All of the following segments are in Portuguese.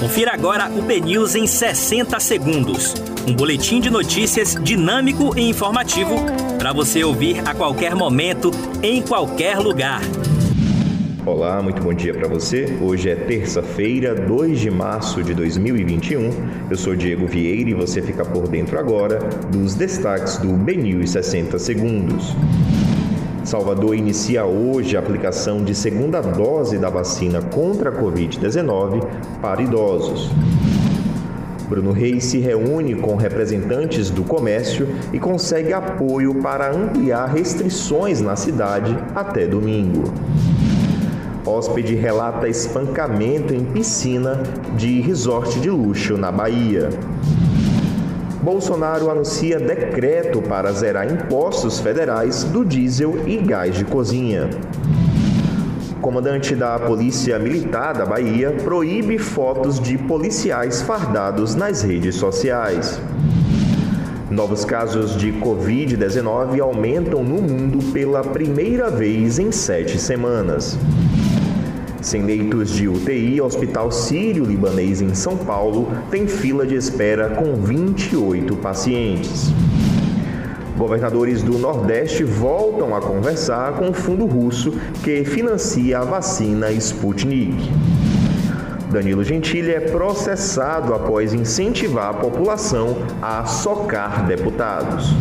Confira agora o BNews em 60 segundos. Um boletim de notícias dinâmico e informativo para você ouvir a qualquer momento, em qualquer lugar. Olá, muito bom dia para você. Hoje é terça-feira, 2 de março de 2021. Eu sou Diego Vieira e você fica por dentro agora dos destaques do BNews 60 segundos. Salvador inicia hoje a aplicação de segunda dose da vacina contra a Covid-19 para idosos. Bruno Reis se reúne com representantes do comércio e consegue apoio para ampliar restrições na cidade até domingo. Hóspede relata espancamento em piscina de resort de luxo na Bahia. Bolsonaro anuncia decreto para zerar impostos federais do diesel e gás de cozinha. Comandante da Polícia Militar da Bahia proíbe fotos de policiais fardados nas redes sociais. Novos casos de Covid-19 aumentam no mundo pela primeira vez em sete semanas. Sem leitos de UTI, Hospital Sírio-Libanês em São Paulo tem fila de espera com 28 pacientes. Governadores do Nordeste voltam a conversar com o fundo russo que financia a vacina Sputnik. Danilo Gentili é processado após incentivar a população a socar deputados.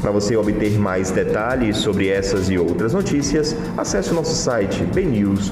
Para você obter mais detalhes sobre essas e outras notícias, acesse o nosso site bnews.com.br.